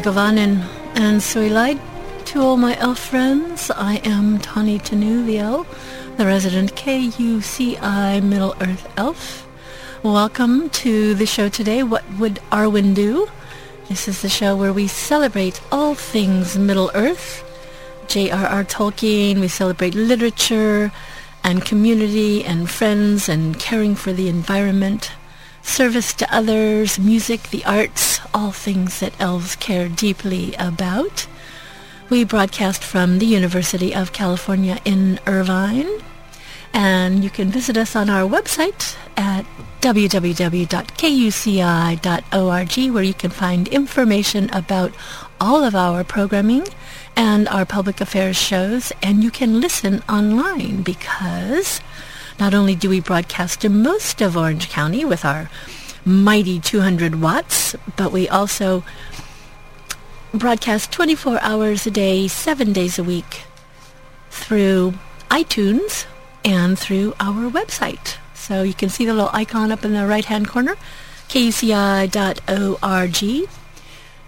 Govanin and Suilide. To all my elf friends, I am Tawny Tanuviel, the resident KUCI Middle Earth elf. Welcome to the show today, What Would Arwen Do? This is the show where we celebrate all things Middle Earth. J.R.R. Tolkien, we celebrate literature and community and friends and caring for the environment service to others, music, the arts, all things that elves care deeply about. We broadcast from the University of California in Irvine, and you can visit us on our website at www.kuci.org where you can find information about all of our programming and our public affairs shows, and you can listen online because not only do we broadcast to most of Orange County with our mighty 200 watts, but we also broadcast 24 hours a day, seven days a week through iTunes and through our website. So you can see the little icon up in the right-hand corner, kuci.org.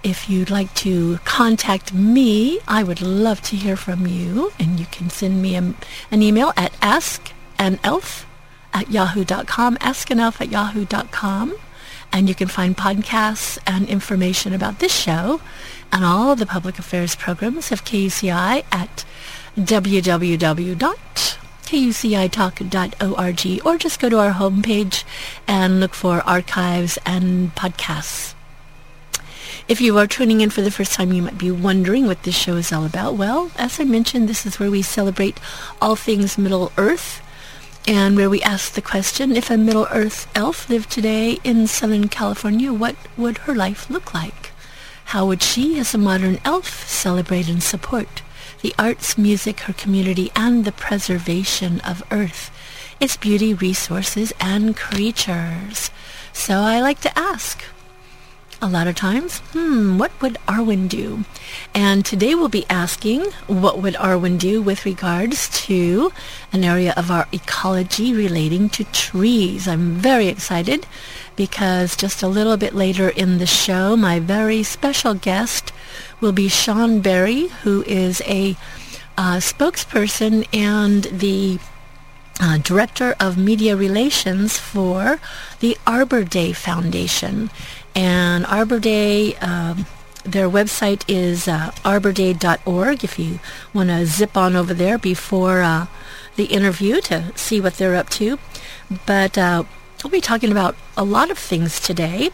If you'd like to contact me, I would love to hear from you, and you can send me a, an email at ask an elf at yahoo.com, ask an elf at yahoo.com. And you can find podcasts and information about this show and all the public affairs programs of KUCI at www.kucitalk.org or just go to our homepage and look for archives and podcasts. If you are tuning in for the first time, you might be wondering what this show is all about. Well, as I mentioned, this is where we celebrate all things Middle Earth and where we ask the question, if a Middle-earth elf lived today in Southern California, what would her life look like? How would she, as a modern elf, celebrate and support the arts, music, her community, and the preservation of Earth, its beauty, resources, and creatures? So I like to ask, a lot of times, hmm, what would Arwen do? And today we'll be asking what would Arwen do with regards to an area of our ecology relating to trees. I'm very excited because just a little bit later in the show, my very special guest will be Sean Berry, who is a uh, spokesperson and the uh, Director of Media Relations for the Arbor Day Foundation. And Arbor Day, um, their website is uh, arborday.org if you want to zip on over there before uh, the interview to see what they're up to. But uh, we'll be talking about a lot of things today.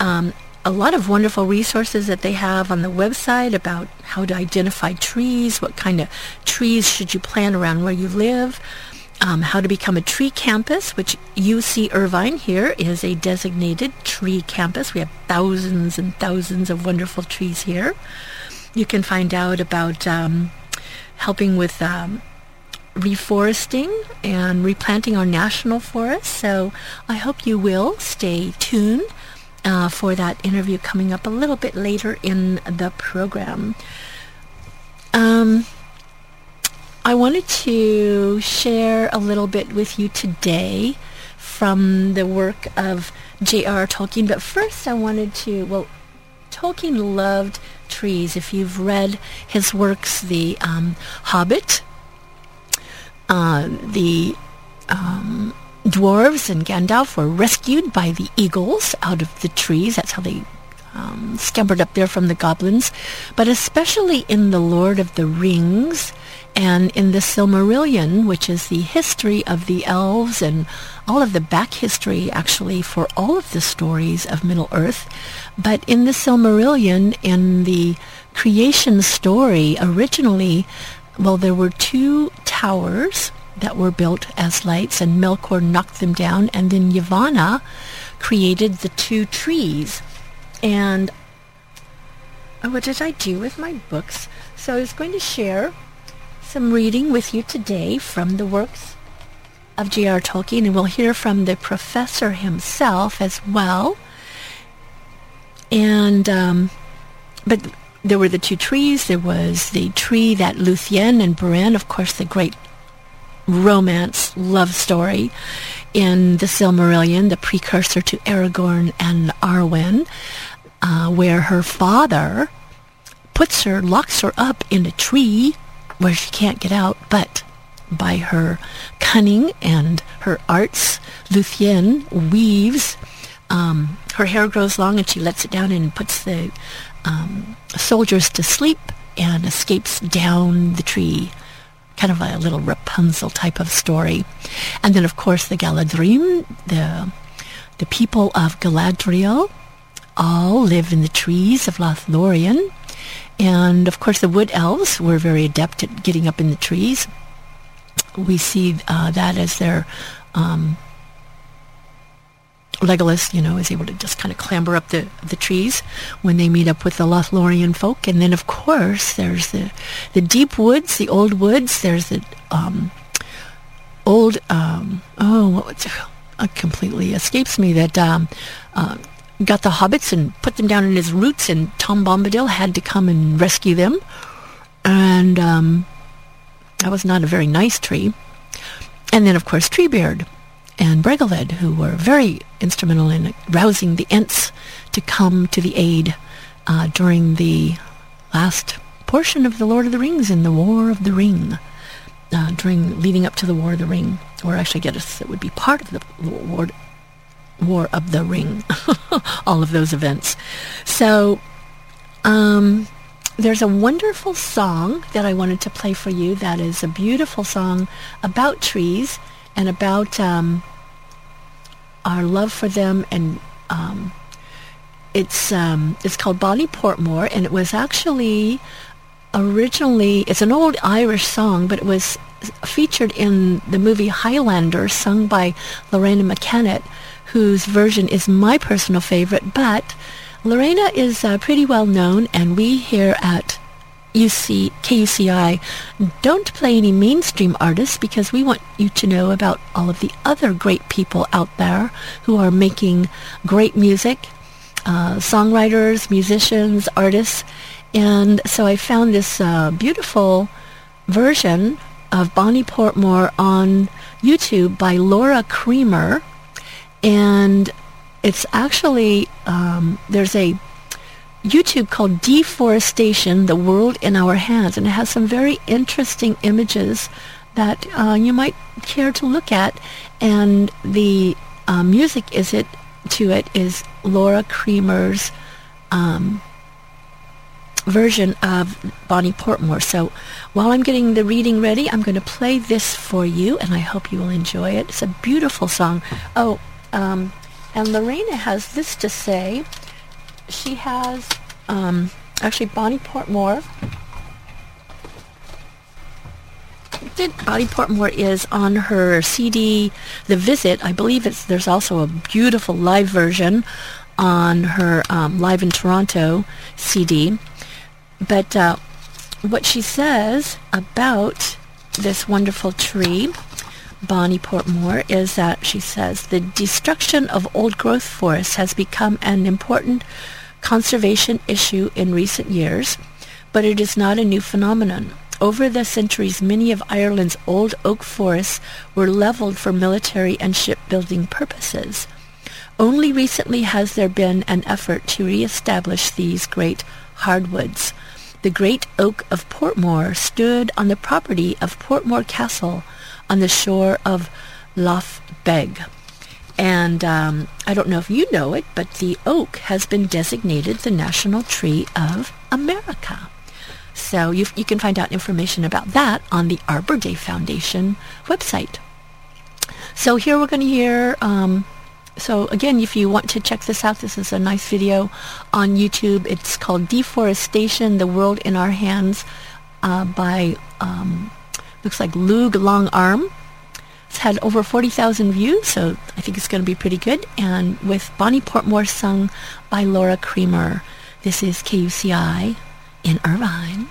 Um, a lot of wonderful resources that they have on the website about how to identify trees, what kind of trees should you plant around where you live, um, how to become a tree campus, which UC Irvine here is a designated tree campus. We have thousands and thousands of wonderful trees here. You can find out about um, helping with um, reforesting and replanting our national forests. So I hope you will stay tuned uh, for that interview coming up a little bit later in the program. Um, I wanted to share a little bit with you today from the work of J.R.R. Tolkien. But first I wanted to, well, Tolkien loved trees. If you've read his works, The um, Hobbit, uh, the um, dwarves and Gandalf were rescued by the eagles out of the trees. That's how they um, scampered up there from the goblins. But especially in The Lord of the Rings, and in the Silmarillion, which is the history of the elves and all of the back history actually for all of the stories of Middle-earth, but in the Silmarillion, in the creation story, originally, well, there were two towers that were built as lights, and Melkor knocked them down, and then Yavanna created the two trees. And oh, what did I do with my books? So I was going to share some reading with you today from the works of J.R. Tolkien, and we'll hear from the professor himself as well. And, um, but there were the two trees. There was the tree that Luthien and Beren, of course, the great romance love story in the Silmarillion, the precursor to Aragorn and Arwen, uh, where her father puts her, locks her up in a tree where she can't get out, but by her cunning and her arts, Luthien weaves. Um, her hair grows long and she lets it down and puts the um, soldiers to sleep and escapes down the tree. Kind of a little Rapunzel type of story. And then, of course, the Galadhrim, the, the people of Galadriel, all live in the trees of Lothlorien. And, of course, the wood elves were very adept at getting up in the trees. We see uh, that as their um, Legolas, you know, is able to just kind of clamber up the, the trees when they meet up with the Lothlorien folk. And then, of course, there's the, the deep woods, the old woods. There's the um, old, um, oh, what was, it completely escapes me that um, uh, got the hobbits and put them down in his roots, and Tom Bombadil had to come and rescue them. And um, that was not a very nice tree. And then, of course, Treebeard and Bregalad, who were very instrumental in rousing the Ents to come to the aid uh, during the last portion of the Lord of the Rings in the War of the Ring, uh, during leading up to the War of the Ring, or actually, get us it would be part of the War War of the Ring, all of those events. So, um, there's a wonderful song that I wanted to play for you. That is a beautiful song about trees and about um, our love for them. And um, it's um, it's called Bonnie Portmore, and it was actually originally it's an old Irish song, but it was featured in the movie Highlander, sung by Loreena McKennitt, whose version is my personal favorite. But Loreena is uh, pretty well known, and we here at UC, KUCI don't play any mainstream artists because we want you to know about all of the other great people out there who are making great music, uh, songwriters, musicians, artists. And so I found this uh, beautiful version of Bonnie Portmore on YouTube by Laura Creamer. And it's actually, um, there's a YouTube called Deforestation, The World in Our Hands, and it has some very interesting images that uh, you might care to look at. And the uh, music is it to it is Laura Creamer's um, version of Bonnie Portmore. So while I'm getting the reading ready, I'm going to play this for you, and I hope you will enjoy it. It's a beautiful song. Oh, um, and Loreena has this to say she has um, actually Bonnie Portmore. Bonnie Portmore is on her CD, The Visit. I believe it's there's also a beautiful live version on her um, Live in Toronto CD. But uh, what she says about this wonderful tree Bonnie Portmore is that she says the destruction of old growth forests has become an important conservation issue in recent years, but it is not a new phenomenon. Over the centuries, many of Ireland's old oak forests were leveled for military and shipbuilding purposes. Only recently has there been an effort to re-establish these great hardwoods. The great oak of Portmore stood on the property of Portmore Castle on the shore of Lough Beg. And um, I don't know if you know it, but the oak has been designated the national tree of America. So you, you can find out information about that on the Arbor Day Foundation website. So here we're going to hear, um, so again, if you want to check this out, this is a nice video on YouTube. It's called Deforestation, The World in Our Hands uh, by, um, looks like Lug Long Arm. It's had over 40,000 views, so I think it's going to be pretty good. And with Bonnie Portmore sung by Laura Creamer. This is KUCI in Irvine.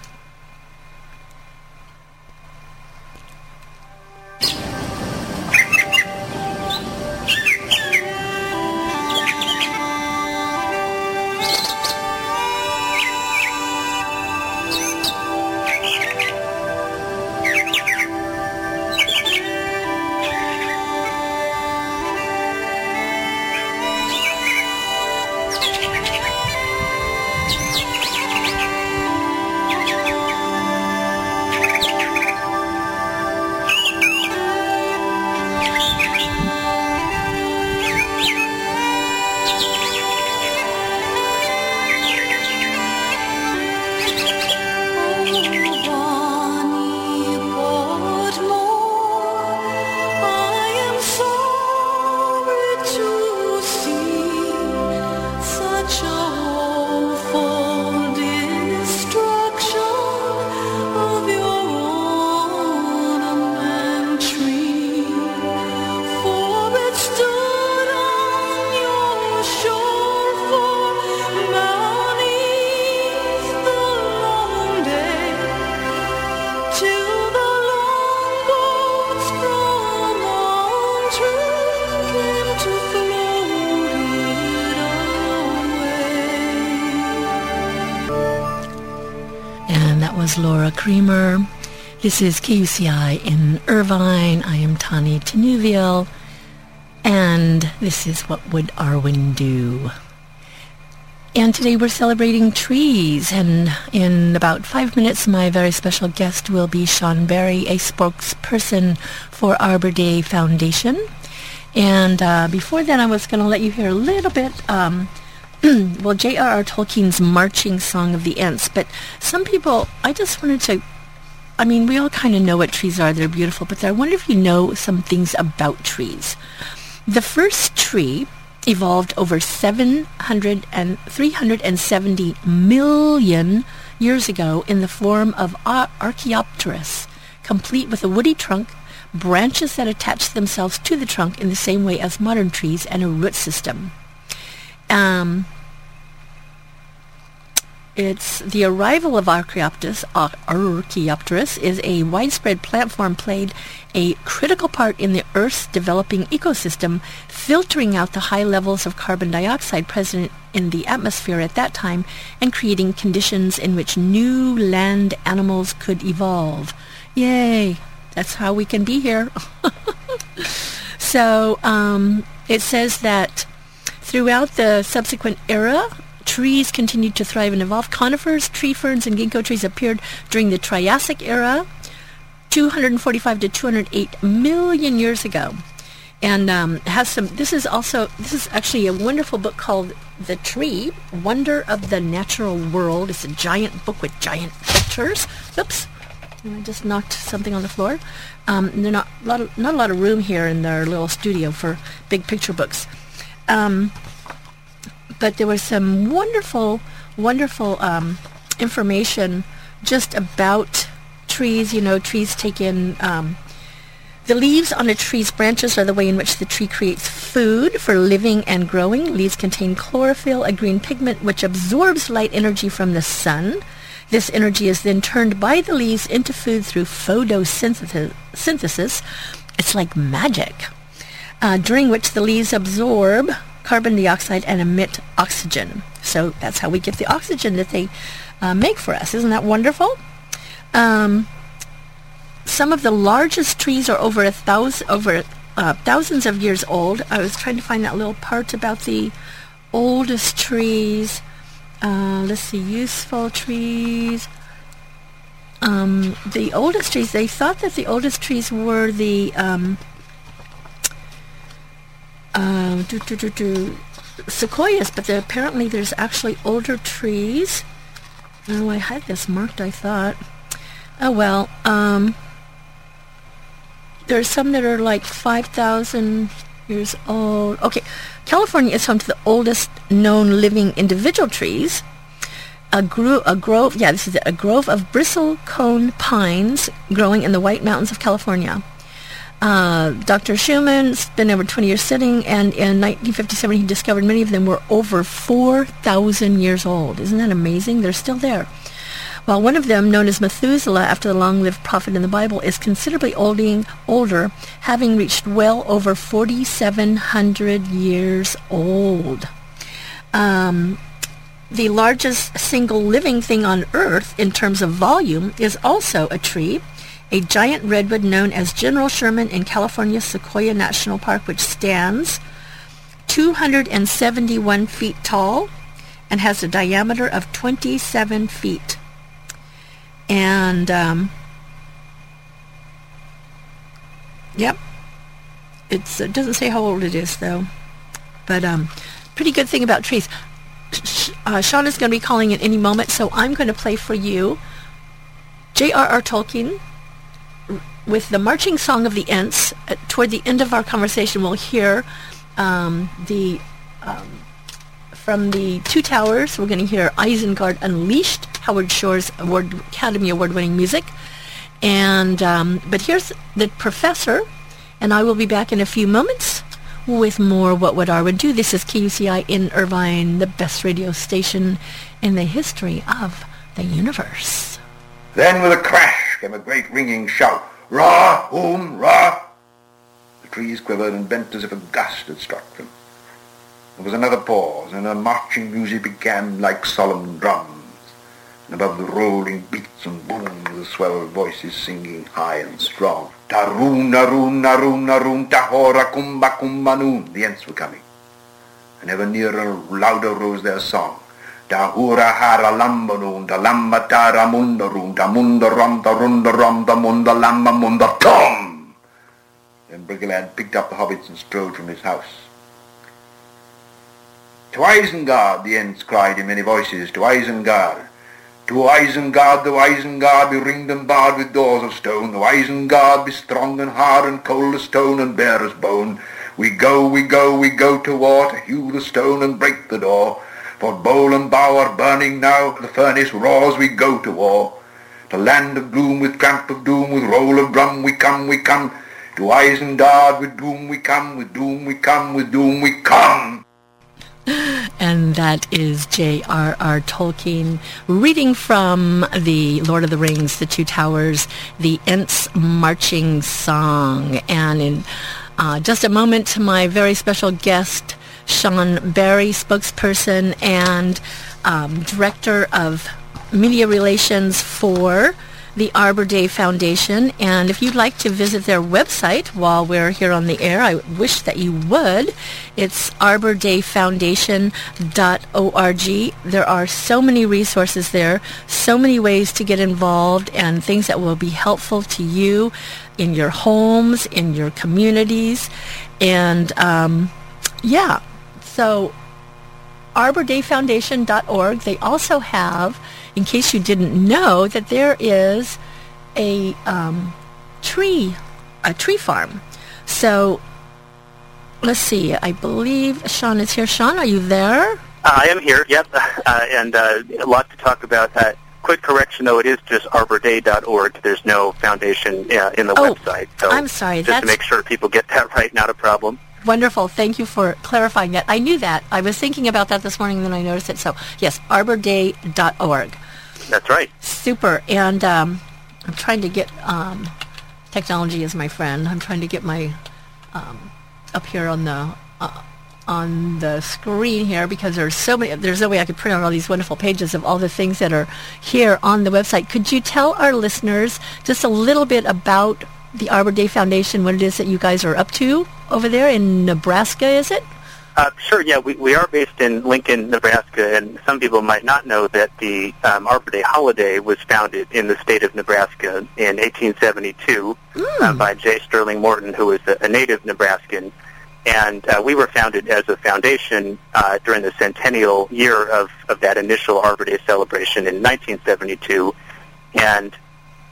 Creamer. This is KUCI in Irvine. I am Tani Tenuvial. And this is What Would Arwen Do? And today we're celebrating trees. And in about five minutes, my very special guest will be Sean Berry, a spokesperson for Arbor Day Foundation. And uh, before then, I was going to let you hear a little bit um, well, J.R.R. Tolkien's Marching Song of the Ents, but some people, I just wanted to, I mean, we all kind of know what trees are. They're beautiful, but I wonder if you know some things about trees. The first tree evolved over 700 and 370 million years ago in the form of Archaeopteris, complete with a woody trunk, branches that attach themselves to the trunk in the same way as modern trees, and a root system. Um, it's the arrival of Archaeopteris, Archaeopteris is a widespread plant form played a critical part in the Earth's developing ecosystem, filtering out the high levels of carbon dioxide present in the atmosphere at that time and creating conditions in which new land animals could evolve. Yay! That's how we can be here. so um, it says that throughout the subsequent era, trees continued to thrive and evolve. Conifers, tree ferns, and ginkgo trees appeared during the Triassic era, 245 to 208 million years ago. And um, has some. This is also. This is actually a wonderful book called "The Tree: Wonder of the Natural World." It's a giant book with giant pictures. Oops, I just knocked something on the floor. Um, there's not a lot of, not a lot of room here in their little studio for big picture books. Um, but there was some wonderful, wonderful um, information just about trees. You know, trees take in um, the leaves on a tree's branches are the way in which the tree creates food for living and growing. Leaves contain chlorophyll, a green pigment which absorbs light energy from the sun. This energy is then turned by the leaves into food through photosynthesis. It's like magic, uh, during which the leaves absorb carbon dioxide and emit oxygen. So that's how we get the oxygen that they uh, make for us. Isn't that wonderful? Um, some of the largest trees are over a thousand, over uh, thousands of years old. I was trying to find that little part about the oldest trees. Uh, let's see, useful trees. Um, the oldest trees, they thought that the oldest trees were the um, uh, do, do, do, do, sequoias, but there, apparently there's actually older trees. Oh, I had this marked, I thought. Oh, well, um, there's some that are like 5,000 years old. Okay, California is home to the oldest known living individual trees. A, gro- a grove, yeah, this is it, a grove of bristlecone pines growing in the White Mountains of California. Uh, Dr. Schulman spent over 20 years studying, and in 1957 he discovered many of them were over 4,000 years old. Isn't that amazing? They're still there. While one of them, known as Methuselah after the long-lived prophet in the Bible, is considerably olding, older, having reached well over 4,700 years old. Um, the largest single living thing on Earth in terms of volume is also a tree, a giant redwood known as General Sherman in California Sequoia National Park, which stands 271 feet tall and has a diameter of 27 feet. And, um, yep, it's, it doesn't say how old it is, though. But um, pretty good thing about trees. Uh, Sean is going to be calling at any moment, so I'm going to play for you J.R.R. Tolkien, with the marching song of the Ents, uh, toward the end of our conversation, we'll hear um, the um, from the Two Towers. We're going to hear Isengard Unleashed, Howard Shore's award, Academy Award-winning music. And um, but here's the professor, and I will be back in a few moments with more What Would Arwen Do. This is KUCI in Irvine, the best radio station in the history of the universe. Then with a crash came a great ringing shout. Ra, whom, ra. The trees quivered and bent as if a gust had struck them. There was another pause, and a marching music began like solemn drums. and above the rolling beats and booms the swell voices singing high and strong. Taroon, naroon, naroon, naroon, tahora, kumba, kumba, noon. The Ents were coming. And ever nearer, louder rose their song. Da hura hara lambaroon, da lamba tara mundaroon, da mundarum, da rundarum, da munda lamba munda tom. Then Bregalad picked up the hobbits and strode from his house. To Isengard, the Ents cried in many voices, to Isengard. To Isengard, the Isengard, be ringed and barred with doors of stone. The Isengard, be strong and hard and cold as stone and bare as bone. We go, we go, we go to war, to hew the stone and break the door. For bowl and bow are burning now, the furnace roars, we go to war. To land of gloom, with tramp of doom, with roll of drum, we come, we come. To Isengard, with doom we come, with doom we come, with doom we come. And that is J.R.R. Tolkien reading from the Lord of the Rings, The Two Towers, the Ents Marching Song. And in uh, just a moment, my very special guest, Sean Barry, spokesperson and um, director of media relations for the Arbor Day Foundation. And if you'd like to visit their website while we're here on the air, I wish that you would. It's arbordayfoundation.org. There are so many resources there, so many ways to get involved and things that will be helpful to you in your homes, in your communities. And um, yeah, so arbordayfoundation.org. They also have in case you didn't know, that there is a um, tree, a tree farm. So let's see. I believe Sean is here. Sean, are you there? Uh, I am here. Yep, uh, and uh, a lot to talk about. Uh, quick correction, though, it is just arborday.org. There's no foundation uh, in the oh, website. So I'm sorry. Just to make sure people get that right, not a problem. Wonderful. Thank you for clarifying that. I knew that. I was thinking about that this morning, and then I noticed it. So, yes, arborday.org. That's right. Super. And um, I'm trying to get um, technology is my friend. I'm trying to get my um, up here on the uh, on the screen here because there's so many. There's no way I could print out all these wonderful pages of all the things that are here on the website. Could you tell our listeners just a little bit about the Arbor Day Foundation, what it is that you guys are up to over there in Nebraska? Is it? Uh, sure, yeah. We, we are based in Lincoln, Nebraska, and some people might not know that the um, Arbor Day holiday was founded in the state of Nebraska in 1872 mm. uh, by J. Sterling Morton, who was a, a native Nebraskan. And uh, we were founded as a foundation uh, during the centennial year of, of that initial Arbor Day celebration in 1972. And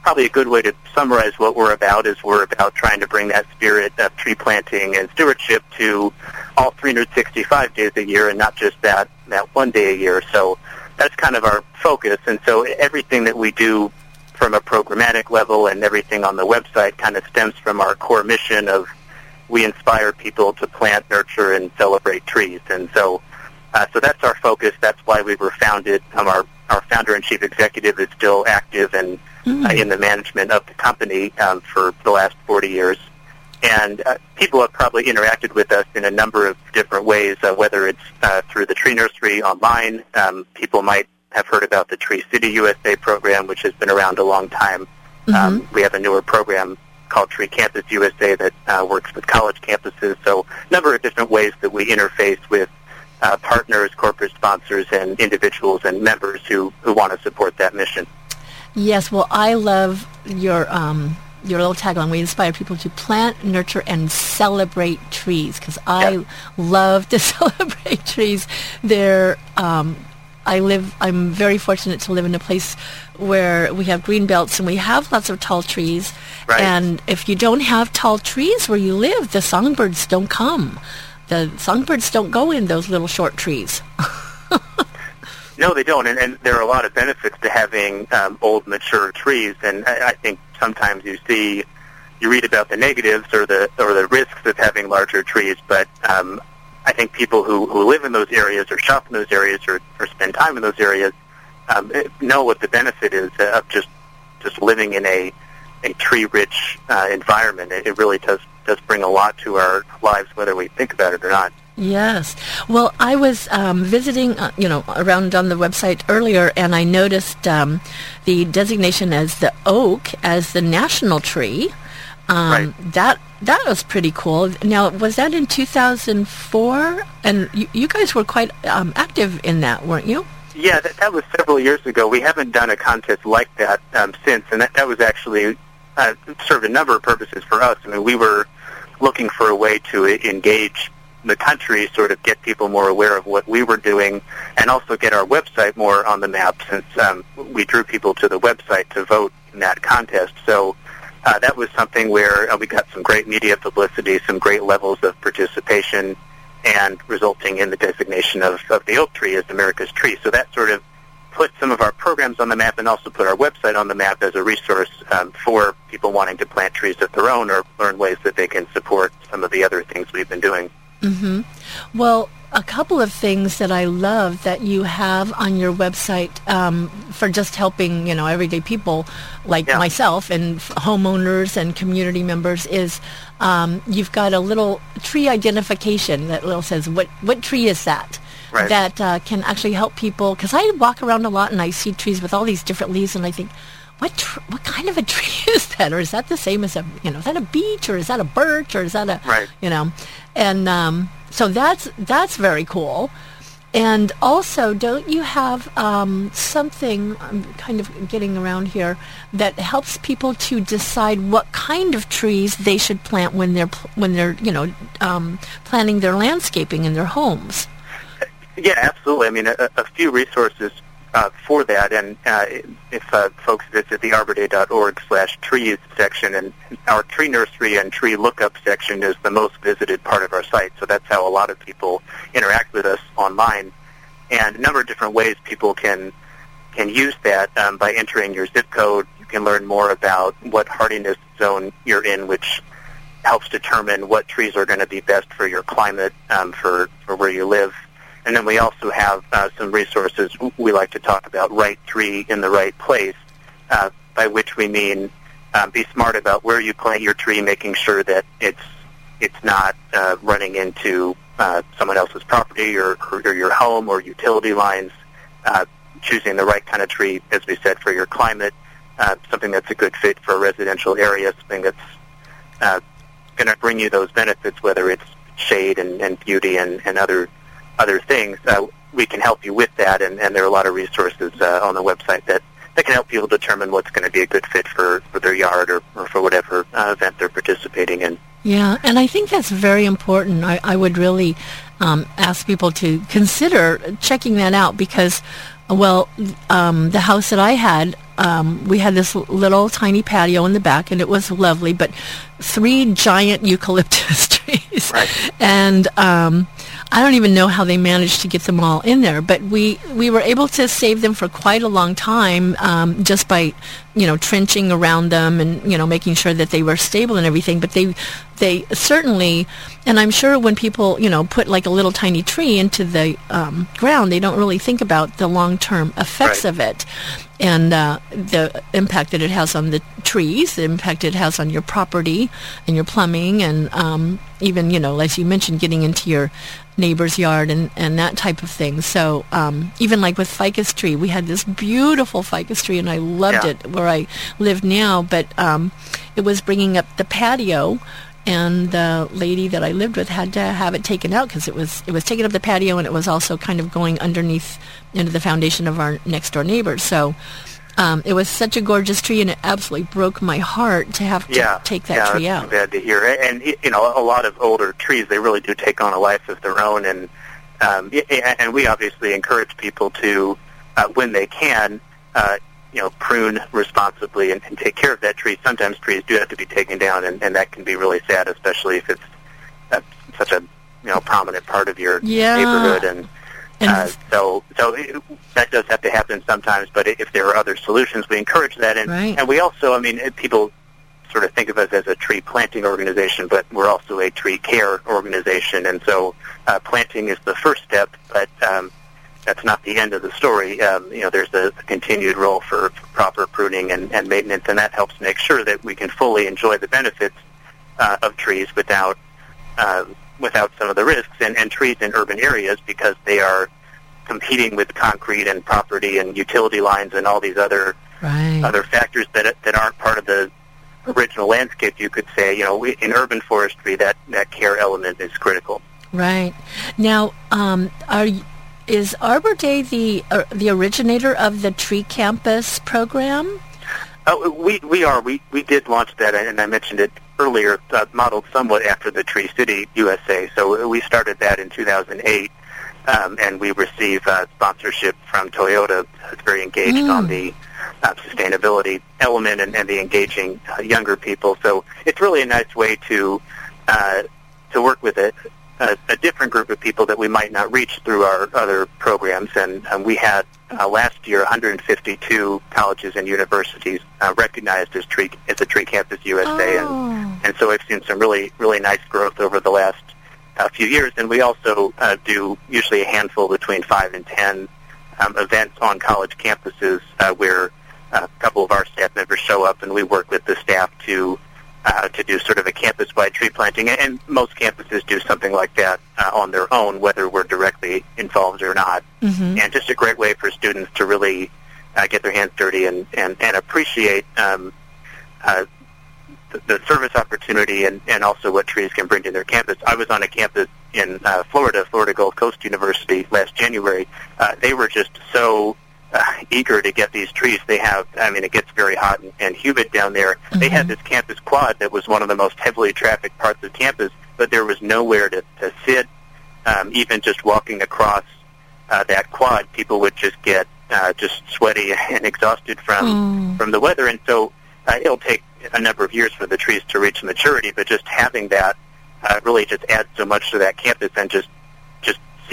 probably a good way to summarize what we're about is we're about trying to bring that spirit of tree planting and stewardship to all 365 days a year and not just that, that one day a year. So that's kind of our focus. And so everything that we do from a programmatic level and everything on the website kind of stems from our core mission of we inspire people to plant, nurture, and celebrate trees. And so, uh, so that's our focus. That's why we were founded. Um, our our founder and chief executive is still active and mm. uh, in the management of the company um, for the last 40 years. And uh, people have probably interacted with us in a number of different ways, uh, whether it's uh, through the Tree Nursery online. Um, people might have heard about the Tree City USA program, which has been around a long time. Mm-hmm. Um, we have a newer program called Tree Campus USA that uh, works with college campuses. So a number of different ways that we interface with uh, partners, corporate sponsors, and individuals and members who, who want to support that mission. Yes, well, I love your um, your little tagline, we inspire people to plant, nurture, and celebrate trees because I love to celebrate trees. They're, um, I live, I'm very fortunate to live in a place where we have green belts and we have lots of tall trees. Right. And if you don't have tall trees where you live, the songbirds don't come. The songbirds don't go in those little short trees. No, they don't, and, and there are a lot of benefits to having um, old, mature trees. And I, I think sometimes you see, you read about the negatives or the or the risks of having larger trees, but um, I think people who, who live in those areas or shop in those areas or, or spend time in those areas um, know what the benefit is of just just living in a a tree-rich uh, environment. It, it really does does bring a lot to our lives, whether we think about it or not. Yes. Well, I was um, visiting, uh, you know, around on the website earlier, and I noticed um, the designation as the oak as the national tree. Um, right. That that was pretty cool. Now, was that in 2004? And you, you guys were quite um, active in that, weren't you? Yeah, that, that was several years ago. We haven't done a contest like that um, since, and that, that was actually uh, served a number of purposes for us. I mean, we were looking for a way to engage the country, sort of get people more aware of what we were doing, and also get our website more on the map since um, we drew people to the website to vote in that contest. So uh, that was something where uh, we got some great media publicity, some great levels of participation, and resulting in the designation of, of the oak tree as America's tree. So that sort of put some of our programs on the map and also put our website on the map as a resource um, for people wanting to plant trees of their own or learn ways that they can support some of the other things we've been doing. Mm-hmm. Well, a couple of things that I love that you have on your website um, for just helping, you know, everyday people like Yeah. myself and homeowners and community members is um, you've got a little tree identification that little says what what tree is that Right. that uh, can actually help people because I walk around a lot and I see trees with all these different leaves and I think what tr- what kind of a tree is that or is that the same as a you know is that a beech or is that a birch or is that a Right. you know and um, so that's that's very cool and also don't you have um, something i'm kind of getting around here that helps people to decide what kind of trees they should plant when they're pl- when they're you know um, planning their landscaping in their homes Yeah, absolutely. I mean, a, a few resources uh, for that, and uh, if uh, folks visit the arborday.org slash trees section, and our tree nursery and tree lookup section is the most visited part of our site, so that's how a lot of people interact with us online. And a number of different ways people can can use that um, by entering your zip code. You can learn more about what hardiness zone you're in, which helps determine what trees are going to be best for your climate, um, for, for where you live. And then we also have uh, some resources we like to talk about right tree in the right place, uh, by which we mean uh, be smart about where you plant your tree, making sure that it's it's not uh, running into uh, someone else's property or, or, or your home or utility lines. Uh, choosing the right kind of tree, as we said, for your climate, uh, something that's a good fit for a residential area, something that's uh, going to bring you those benefits, whether it's shade and, and beauty and, and other other things. Uh, we can help you with that, and, and there are a lot of resources uh, on the website that, that can help people determine what's going to be a good fit for, for their yard or, or for whatever uh, event they're participating in. Yeah, and I think that's very important. I, I would really um, ask people to consider checking that out because, well, um, the house that I had, um, we had this little tiny patio in the back, and it was lovely, but three giant eucalyptus trees, Right. and um, I don't even know how they managed to get them all in there, but we, we were able to save them for quite a long time um, just by, you know, trenching around them and, you know, making sure that they were stable and everything. But they, they certainly, and I'm sure when people, you know, put like a little tiny tree into the um, ground, they don't really think about the long-term effects Right. of it and uh, the impact that it has on the trees, the impact it has on your property and your plumbing, and um, even you know, as you mentioned, getting into your neighbor's yard and, and that type of thing. So um, even like with ficus tree, we had this beautiful ficus tree, and I loved Yeah. it where I live now. But um, it was bringing up the patio. And the lady that I lived with had to have it taken out because it was it was taking up the patio and it was also kind of going underneath into the foundation of our next door neighbor. So um, it was such a gorgeous tree, and it absolutely broke my heart to have to yeah, take that yeah, tree out. bad to hear. And you know, a lot of older trees they really do take on a life of their own, and um, and we obviously encourage people to, uh, when they can, uh, you know, prune responsibly and, and take care of that tree. Sometimes trees do have to be taken down, and, and that can be really sad, especially if it's uh, such a you know prominent part of your Yeah. neighborhood and. And Uh, so, so it, that does have to happen sometimes. But if there are other solutions, we encourage that. And Right. and we also, I mean, people sort of think of us as a tree planting organization, but we're also a tree care organization. And so, uh, planting is the first step, but um, that's not the end of the story. Um, you know, there's a, a continued role for, for proper pruning and, and maintenance, and that helps make sure that we can fully enjoy the benefits uh, of trees without uh, without some of the risks. And, and trees in urban areas because they are competing with concrete and property and utility lines and all these other right. other factors that that aren't part of the original landscape. You could say, you know, we, in urban forestry, that that care element is critical. Right. Now, um, are is Arbor Day the uh, the originator of the Tree Campus program? Oh, we we are. We we did launch that, and I mentioned it earlier, uh, modeled somewhat after the Tree City USA. So we started that in 2008, um, and we receive uh, sponsorship from Toyota. It's very engaged mm. on the uh, sustainability element and, and the engaging uh, younger people. So it's really a nice way to uh, to work with it a, a, different group of people that we might not reach through our other programs. And um, we had uh, last year 152 colleges and universities uh, recognized as tree as a Tree Campus USA, oh. and and so we've seen some really really nice growth over the last uh, few years. And we also uh, do usually a handful between five and ten um, events on college campuses uh, where a couple of our staff members show up, and we work with the staff to uh, to do sort of a campus-wide tree planting, and most campuses do something like that uh, on their own, whether we're directly involved or not. Mm-hmm. And just a great way for students to really uh, get their hands dirty and and, and appreciate um, uh, the, the service opportunity and and also what trees can bring to their campus. I was on a campus in uh, Florida, Florida Gulf Coast University last January. Uh, they were just so uh, eager to get these trees. They have, I mean, it gets very hot and, and humid down there. Mm-hmm. They had this campus quad that was one of the most heavily trafficked parts of campus, but there was nowhere to, to sit. Um, even just walking across uh, that quad, people would just get uh, just sweaty and exhausted from Mm. from the weather. And so uh, it'll take a number of years for the trees to reach maturity, but just having that uh, really just adds so much to that campus and just just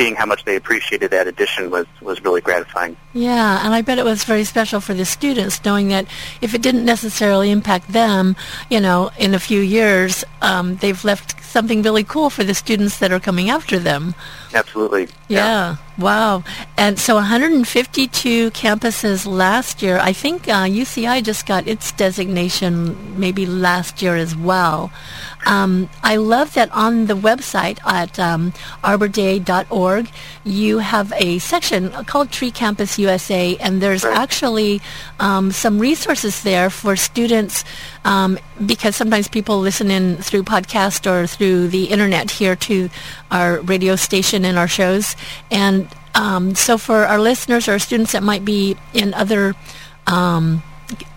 seeing how much they appreciated that addition was was really gratifying. Yeah, and I bet it was very special for the students knowing that if it didn't necessarily impact them, you know, in a few years, um, they've left something really cool for the students that are coming after them. Absolutely. Yeah. Wow. And so 152 campuses last year. I think uh, UCI just got its designation maybe last year as well. Um, I love that on the website at um, arborday.org, you have a section called Tree Campus USA, and there's Right. actually um, some resources there for students um, because sometimes people listen in through podcast or through the internet here to our radio station and our shows. And um, so for our listeners or students that might be in other um,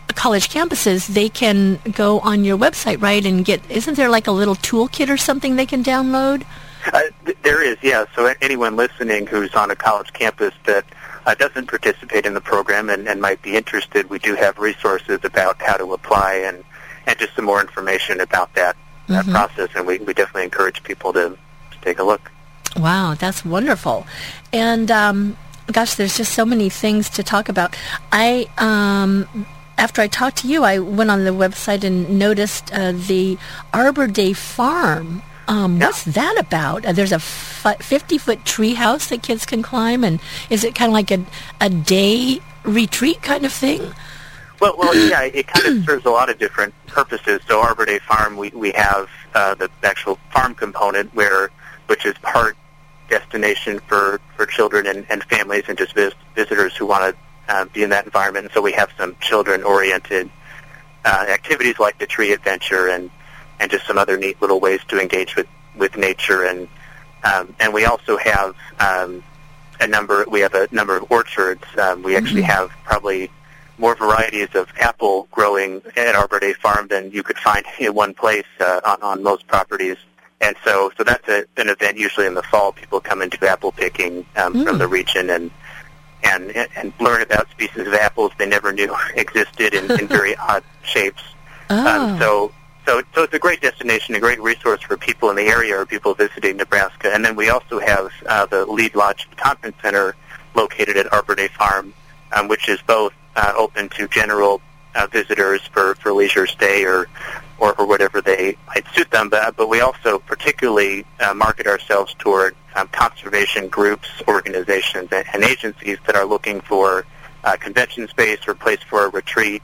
college campuses, they can go on your website, right, and get, isn't there like a little toolkit or something they can download? Uh, th- there is, yeah. So anyone listening who's on a college campus that uh, doesn't participate in the program and, and might be interested, we do have resources about how to apply and, and just some more information about that, that Mhm. process. And we, we definitely encourage people to, to take a look. Wow, that's wonderful. And um, gosh, there's just so many things to talk about. I um, after I talked to you, I went on the website and noticed uh, the Arbor Day Farm. Um, Yeah. What's that about? Uh, there's a 50-foot tree house that kids can climb, and is it kind of like a, a day retreat kind of thing? Well, well, yeah, it kind of serves a lot of different purposes. So Arbor Day Farm, we, we have uh, the actual farm component where, which is part destination for, for children and, and families and just vis- visitors who want to uh, be in that environment. And so we have some children-oriented uh, activities like the tree adventure and, and just some other neat little ways to engage with, with nature. And, um, and we also have um, a number, we have a number of orchards. Um, we actually have probably more varieties of apple growing at Arbor Day Farm than you could find in one place uh, on, on most properties. And so, so that's a, an event usually in the fall. People come do apple picking um, Mm. from the region and and and learn about species of apples they never knew existed in, in very odd shapes. Oh, Um, so, so, so it's a great destination, a great resource for people in the area or people visiting Nebraska. And then we also have uh, the Lied Lodge Conference Center located at Arbor Day Farm, um, which is both uh, open to general uh, visitors for, for leisure stay or, or, or whatever they might suit them. But, but we also particularly uh, market ourselves toward um, conservation groups, organizations, and, and agencies that are looking for uh, convention space or place for a retreat.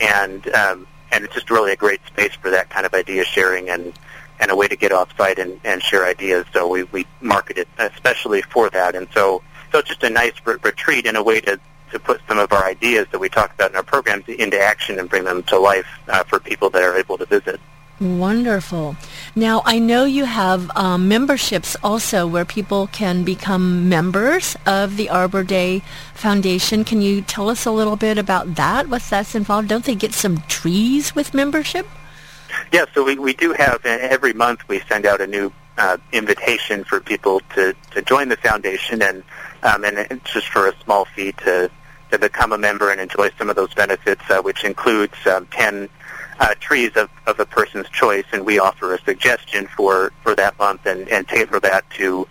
And um, and it's just really a great space for that kind of idea sharing and and a way to get off site and, and share ideas. So we, we market it especially for that. And so, so it's just a nice re- retreat and a way to, to put some of our ideas that we talk about in our programs into action and bring them to life uh, for people that are able to visit. Wonderful. Now, I know you have um, memberships also where people can become members of the Arbor Day Foundation. Can you tell us a little bit about that? What's that's involved? Don't they get some trees with membership? Yeah, so we, we do have, every month we send out a new uh, invitation for people to, to join the foundation, and, um, and it's just for a small fee to, to become a member and enjoy some of those benefits, uh, which includes um, 10 uh, trees of, of a person's choice, and we offer a suggestion for, for that month and, and tailor that to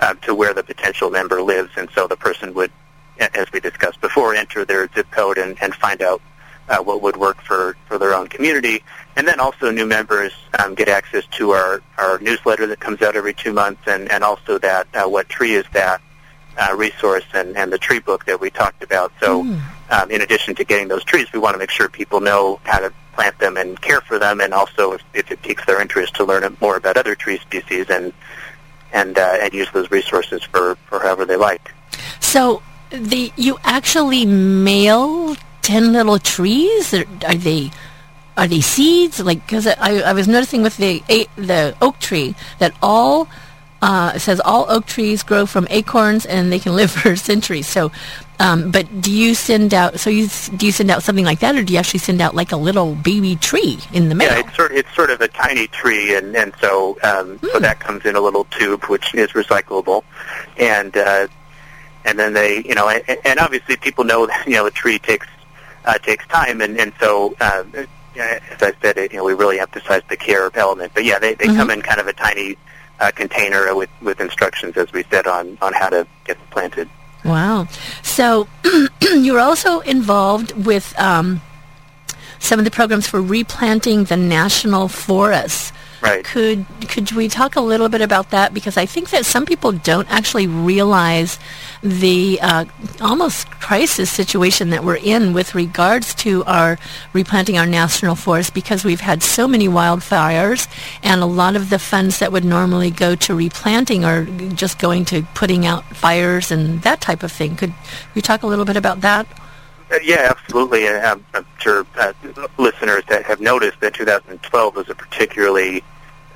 uh, to where the potential member lives. And so the person would, as we discussed before, enter their zip code and, and find out uh, what would work for, for their own community. And then also new members um, get access to our, our newsletter that comes out every two months and, and also that uh, What Tree Is That uh, resource and, and the tree book that we talked about. So mm. um, in addition to getting those trees, we want to make sure people know how to plant them and care for them, and also if, if it piques their interest to learn more about other tree species and and uh, and use those resources for, for however they like. So the you actually mail ten little trees? Are, are they are they seeds? Like because I, I was noticing with the the oak tree that all uh, it says all oak trees grow from acorns and they can live for centuries. So, um, but do you send out? So you do you send out something like that, or do you actually send out like a little baby tree in the mail? Yeah, it's sort it's sort of a tiny tree, and and so um, mm. so hmm. that comes in a little tube which is recyclable, and uh, and then they you know and, and obviously people know that you know a tree takes uh, takes time, and and so. Uh, as I said, you know, we really emphasize the care element. But yeah, they, they mm-hmm. come in kind of a tiny uh, container with, with instructions, as we said, on, on how to get planted. Wow. So you're also involved with um, some of the programs for replanting the national forests. Right. Could could we talk a little bit about that because I think that some people don't actually realize the uh, almost crisis situation that we're in with regards to our replanting our national forest because we've had so many wildfires and a lot of the funds that would normally go to replanting are just going to putting out fires and that type of thing. Could we talk a little bit about that? Uh, yeah, absolutely. I'm, I'm sure uh, listeners that have noticed that 2012 was a particularly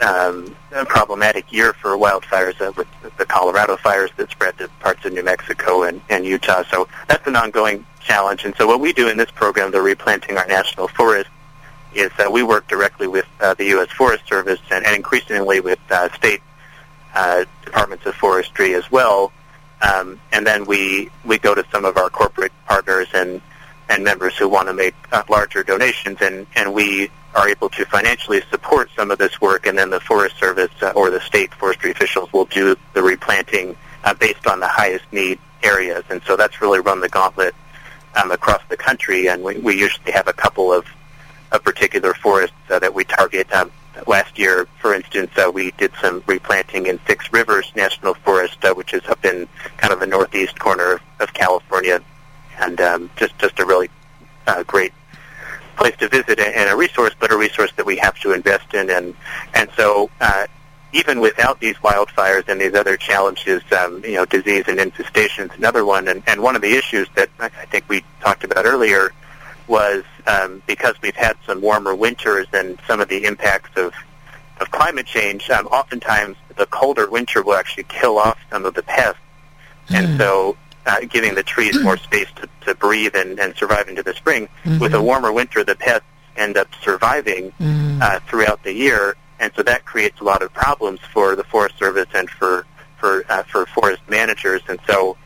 um, problematic year for wildfires uh, with the Colorado fires that spread to parts of New Mexico and, and Utah. So that's an ongoing challenge. And so what we do in this program, the Replanting Our National Forest, is that we work directly with uh, the U.S. Forest Service and, and increasingly with uh, state uh, departments of forestry as well. Um, and then we, we go to some of our corporate partners and, and members who want to make uh, larger donations, and, and we are able to financially support some of this work, and then the Forest Service uh, or the state forestry officials will do the replanting uh, based on the highest need areas. And so that's really run the gauntlet um, across the country, and we, we usually have a couple of, of particular forests uh, that we target. Um, last year, for instance, uh, we did some replanting in Six Rivers National Forest, uh, which is up in kind of the northeast corner of, of California, and um, just just a really uh, great place to visit and a resource, but a resource that we have to invest in. And and so uh, even without these wildfires and these other challenges, um, you know, disease and infestation is another one. And, and one of the issues that I think we talked about earlier was um, because we've had some warmer winters and some of the impacts of of climate change. Um, oftentimes, the colder winter will actually kill off some of the pests, mm. and hmm. so uh, giving the trees more space to, to breathe and, and survive into the spring. Mm-hmm. With a warmer winter, the pests end up surviving mm-hmm. uh, throughout the year, and so that creates a lot of problems for the Forest Service and for for uh, for forest managers. And so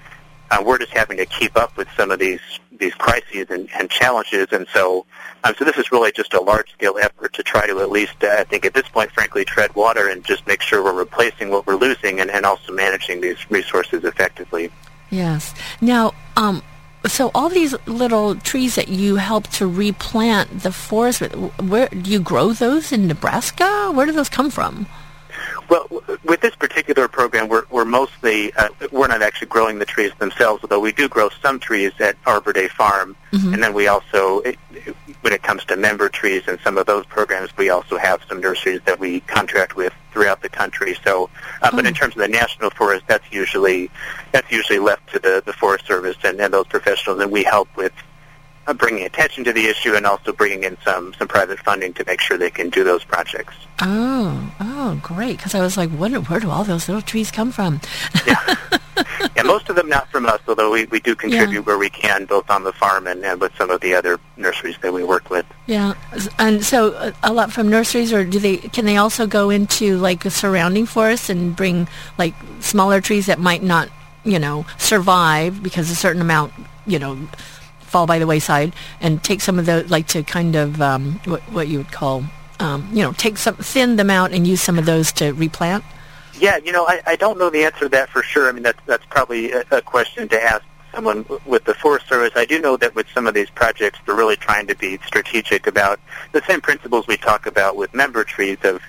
uh, we're just having to keep up with some of these these crises and, and challenges. And so um, so this is really just a large scale effort to try to at least uh, I think at this point, frankly, tread water and just make sure we're replacing what we're losing and, and also managing these resources effectively. Yes. Now, um, so all these little trees that you help to replant the forest with, where do you grow those in Nebraska? Where do those come from? Well, with this particular program, we're, we're mostly uh, we're not actually growing the trees themselves, although we do grow some trees at Arbor Day Farm, mm-hmm. and then we also it, when it comes to member trees and some of those programs, we also have some nurseries that we contract with throughout the country. So, uh, oh. but in oh. terms of the national forest, that's usually that's usually left to the, the Forest Service and, and those professionals, and we help with bringing attention to the issue and also bringing in some some private funding to make sure they can do those projects. Oh, oh, great! Because I was like, what, where do all those little trees come from? yeah. yeah, most of them not from us, although we, we do contribute yeah. where we can, both on the farm and, and with some of the other nurseries that we work with. Yeah, and so uh, a lot from nurseries, or do they? Can they also go into like surrounding forests and bring like smaller trees that might not, you know, survive because a certain amount, you know fall by the wayside and take some of the like to kind of um, what what you would call um, you know take some thin them out and use some of those to replant? Yeah, you know I, I don't know the answer to that for sure. I mean that's that's probably a, a question to ask someone with the Forest Service. I do know that with some of these projects, they're really trying to be strategic about the same principles we talk about with member trees of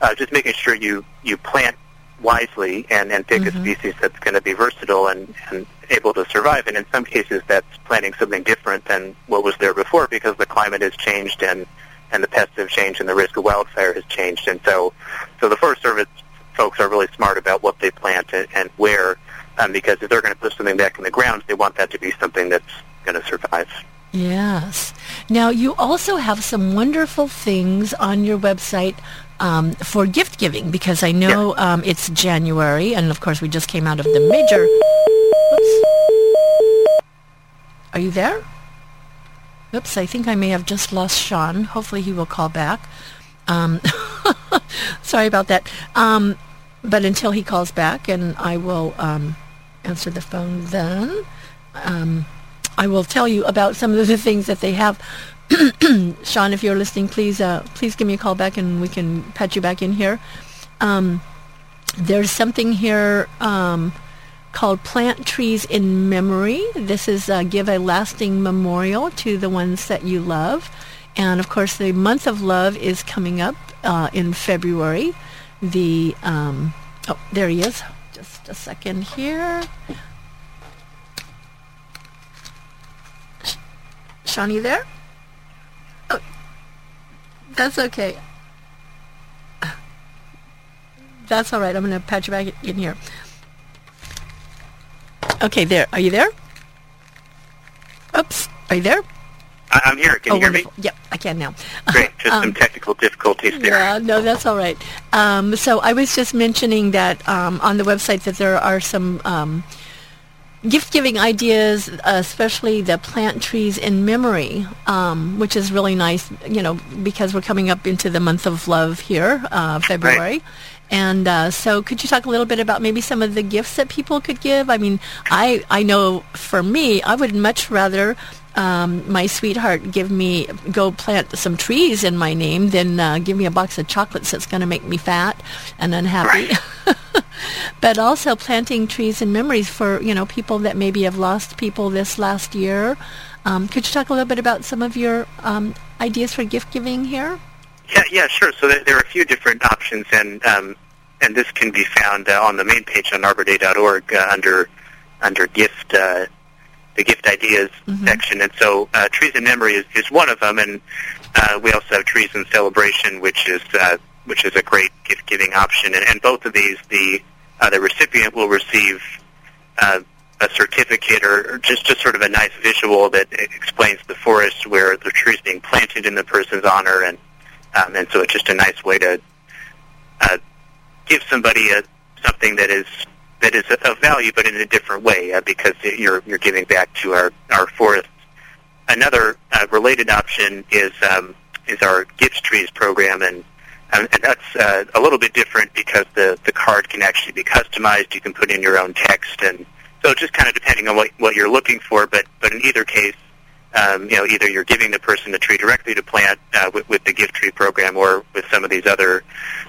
uh, just making sure you you plant wisely and, and pick mm-hmm. a species that's going to be versatile and, and able to survive. And in some cases, that's planting something different than what was there before because the climate has changed and, and the pests have changed and the risk of wildfire has changed. And so, so the Forest Service folks are really smart about what they plant and, and where um, because if they're going to put something back in the ground, they want that to be something that's going to survive. Yes. Now, you also have some wonderful things on your website um, for gift giving because I know yeah. um, it's January, and of course we just came out of the major. Are you there? Oops, I think I may have just lost Sean. Hopefully he will call back. Um, sorry about that. Um, but until he calls back, and I will um, answer the phone then. Um, I will tell you about some of the things that they have Sean, if you're listening, please uh, please give me a call back and we can patch you back in here. Um, there's something here um, called Plant Trees in Memory. This is uh, give a lasting memorial to the ones that you love. And of course, the month of love is coming up uh, in February. The um, oh, there he is. Just a second here. Sean, you there? That's okay. That's all right. I'm going to patch you back in here. Okay, there. Are you there? Oops. Are you there? I'm here. Can oh, you hear wonderful. me? Yep, I can now. Great. Just um, some technical difficulties there. Yeah, no, that's all right. Um, so I was just mentioning that um, on the website that there are some um, gift giving ideas, especially the plant trees in memory, um, which is really nice, you know, because we're coming up into the month of love here, uh, February. Right. And uh, so, could you talk a little bit about maybe some of the gifts that people could give? I mean, I I know for me, I would much rather um, my sweetheart give me go plant some trees in my name than uh, give me a box of chocolates that's going to make me fat and unhappy. Right. but also planting trees and memories for you know people that maybe have lost people this last year. Um, could you talk a little bit about some of your um, ideas for gift giving here? Yeah, yeah, sure. So there, there are a few different options, and um, and this can be found uh, on the main page on ArborDay.org uh, under under gift uh, the gift ideas mm-hmm. section. And so uh, trees in memory is, is one of them, and uh, we also have trees in celebration, which is uh, which is a great gift giving option. And, and both of these, the uh, the recipient will receive uh, a certificate or, just just sort of a nice visual that explains the forest where the tree is being planted in the person's honor, and um, and so it's just a nice way to uh, give somebody a something that is that is of value, but in a different way uh, because you're you're giving back to our our forest. Another uh, related option is um, is our Gift Trees program, and um, and that's uh, a little bit different because the the card can actually be customized. You can put in your own text, and so just kind of depending on what what you're looking for. But but in either case, um, you know, either you're giving the person the tree directly to plant uh, with, with the gift tree program, or with some of these other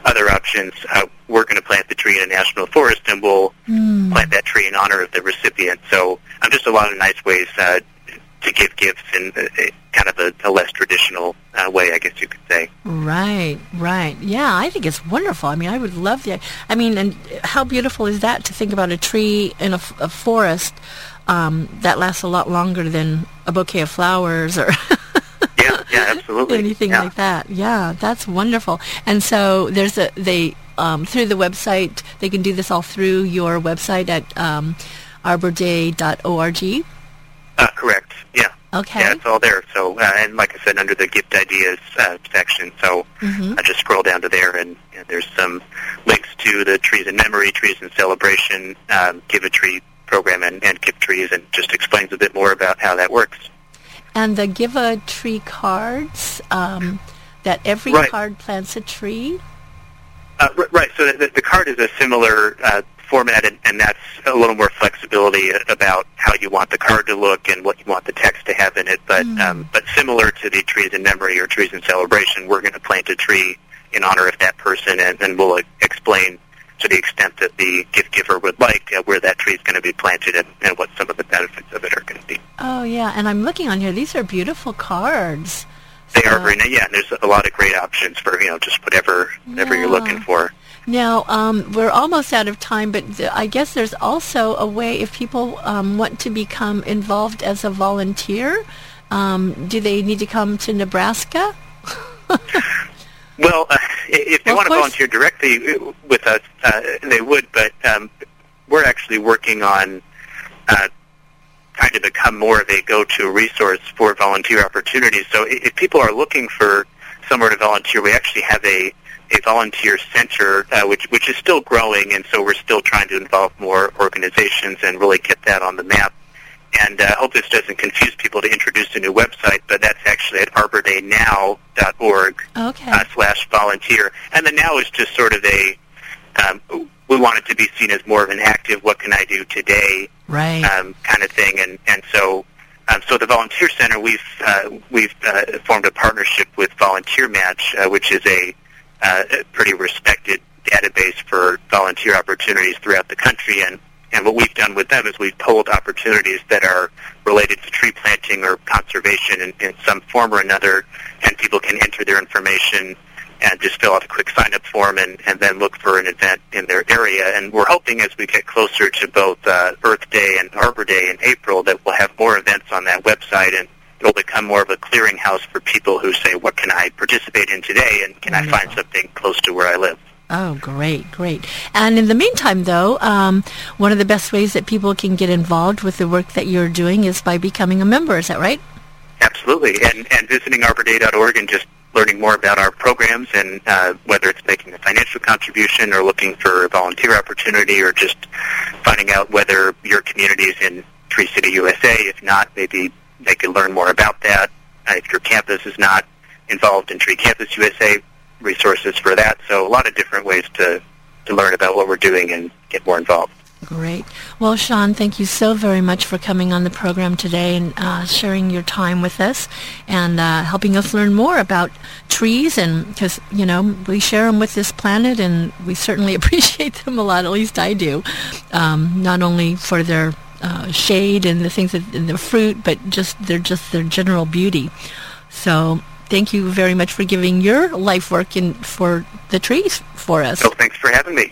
other options, uh, we're going to plant the tree in a national forest, and we'll mm. plant that tree in honor of the recipient. So, um, just a lot of nice ways uh, to give gifts in a, a kind of a, a less traditional uh, way, I guess you could say. Right, right. Yeah, I think it's wonderful. I mean, I would love the. I mean, and how beautiful is that to think about a tree in a, a forest um, that lasts a lot longer than a bouquet of flowers or yeah Yeah, absolutely. Anything yeah. like that. Yeah, that's wonderful. And so there's a they um, through the website they can do this all through your website at um, arborday.org. Uh, correct. Yeah. Okay. Yeah, it's all there. So, uh, and like I said, under the gift ideas uh, section, so Mhm. I just scroll down to there, and, and there's some links to the Trees in Memory, Trees in Celebration, um, Give a Tree program, and, and Gift Trees, and just explains a bit more about how that works. And the give a tree cards um, that every Right. card plants a tree. Uh, r- right. So the, the card is a similar uh, format, and, and that's a little more flexibility about how you want the card to look and what you want the text to have in it. But um, but similar to the trees in memory or trees in celebration, we're going to plant a tree in honor of that person, and, and we'll uh, explain to the extent that the gift giver would like uh, where that tree is going to be planted and, and what some of the benefits of it are going to be. Oh yeah, and I'm looking on here. These are beautiful cards. They are very nice. Yeah, and there's a lot of great options for you know just whatever whatever you're looking for. Now, um, we're almost out of time, but th- I guess there's also a way if people um, want to become involved as a volunteer. Um, do they need to come to Nebraska? Well, uh, if they Well, want to volunteer directly uh, with us, uh, they would. But um, we're actually working on uh, trying to become more of a go-to resource for volunteer opportunities. So, if people are looking for somewhere to volunteer, we actually have a a volunteer center, uh, which which is still growing, and so we're still trying to involve more organizations and really get that on the map. And uh, I hope this doesn't confuse people to introduce a new website, but that's actually at arbordaynow.org Okay. uh, slash volunteer. And the now is just sort of a, um, we want it to be seen as more of an active, what can I do today right. um, kind of thing. And, and so, um, so the Volunteer Center, we've, uh, we've uh, formed a partnership with Volunteer Match, uh, which is a, uh, a pretty respected database for volunteer opportunities throughout the country. And, and what we've done with them is we've pulled opportunities that are related to tree planting or conservation in, in some form or another, and people can enter their information and just fill out a quick sign-up form and, and then look for an event in their area. And we're hoping as we get closer to both uh, Earth Day and Arbor Day in April that we'll have more events on that website and it'll become more of a clearinghouse for people who say, what can I participate in today and can I find something close to where I live? Oh, great, great. And in the meantime, though, um, one of the best ways that people can get involved with the work that you're doing is by becoming a member. Is that right? Absolutely, and and visiting arborday.org and just learning more about our programs and uh, whether it's making a financial contribution or looking for a volunteer opportunity or just finding out whether your community is in Tree City, USA. If not, maybe they could learn more about that. Uh, if your campus is not involved in Tree Campus USA, resources for that. So a lot of different ways to to learn about what we're doing and get more involved. Great. Well, Sean, thank you so very much for coming on the program today and uh, sharing your time with us and uh, helping us learn more about trees. And because, you know, we share them with this planet and we certainly appreciate them a lot, at least I do, um, not only for their uh, shade and the things that, and the fruit, but just their, just their general beauty. So thank you very much for giving your life work in, for the trees for us. So thanks for having me.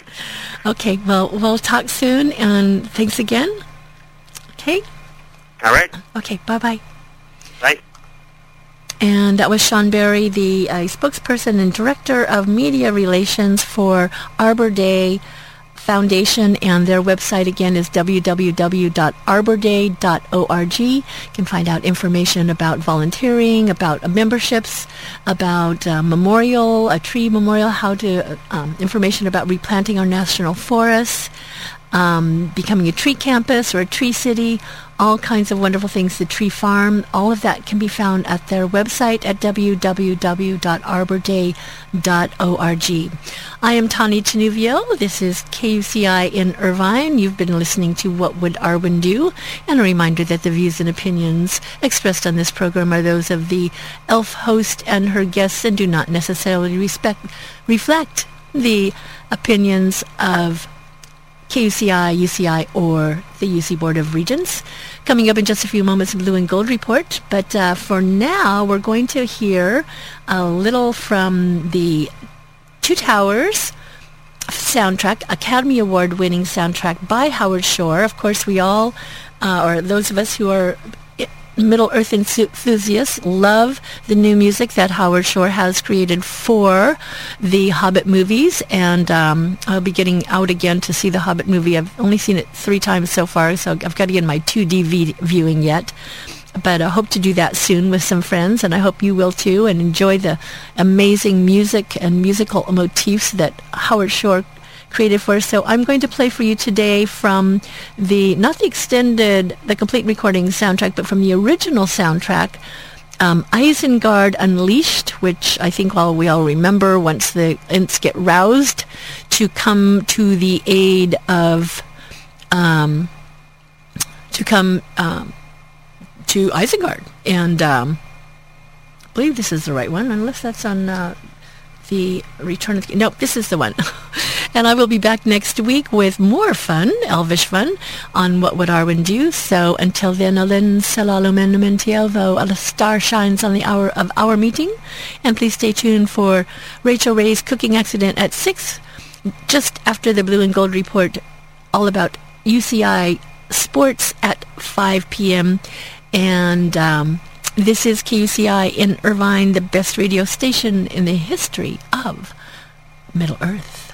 Okay, well, we'll talk soon, and thanks again. Okay, All right. okay, bye-bye. Bye. And that was Sean Berry, the uh, spokesperson and director of media relations for Arbor Day Foundation, and their website again is www.arborday.org. You can find out information about volunteering, about uh, memberships, about uh, memorial, a tree memorial, how to, um, information about replanting our national forests, um, becoming a tree campus or a tree city, all kinds of wonderful things, the tree farm, all of that can be found at their website at www.arborday.org. I am Tani Tenuvio. This is KUCI in Irvine. You've been listening to What Would Arwen Do? And a reminder that the views and opinions expressed on this program are those of the ELF host and her guests and do not necessarily respect, reflect the opinions of KUCI, UCI, or the UC Board of Regents. Coming up in just a few moments, Blue and Gold Report. But uh, for now, we're going to hear a little from the Two Towers soundtrack, Academy Award winning soundtrack by Howard Shore. Of course, we all, uh, or those of us who are Middle Earth enthusiasts love the new music that Howard Shore has created for the Hobbit movies, and um, I'll be getting out again to see the Hobbit movie. I've only seen it three times so far, so I've got to get my 2D viewing yet but I hope to do that soon with some friends, and I hope you will too, and enjoy the amazing music and musical motifs that Howard Shore created for. So I'm going to play for you today from the, not the extended, the complete recording soundtrack, but from the original soundtrack, um, Isengard Unleashed, which I think all we all remember once the Ents get roused to come to the aid of, um, to come um, to Isengard. And um, I believe this is the right one, unless that's on uh, the Return of the... Nope, this is the one. and I will be back next week with more fun, elvish fun, on What Would Arwen Do? So until then, Alin Selalumenumentielvo, a star shines on the hour of our meeting. And please stay tuned for Rachel Ray's cooking accident at 6, just after the Blue and Gold Report, all about UCI sports at 5 p.m. And um, this is KUCI in Irvine, the best radio station in the history of Middle Earth.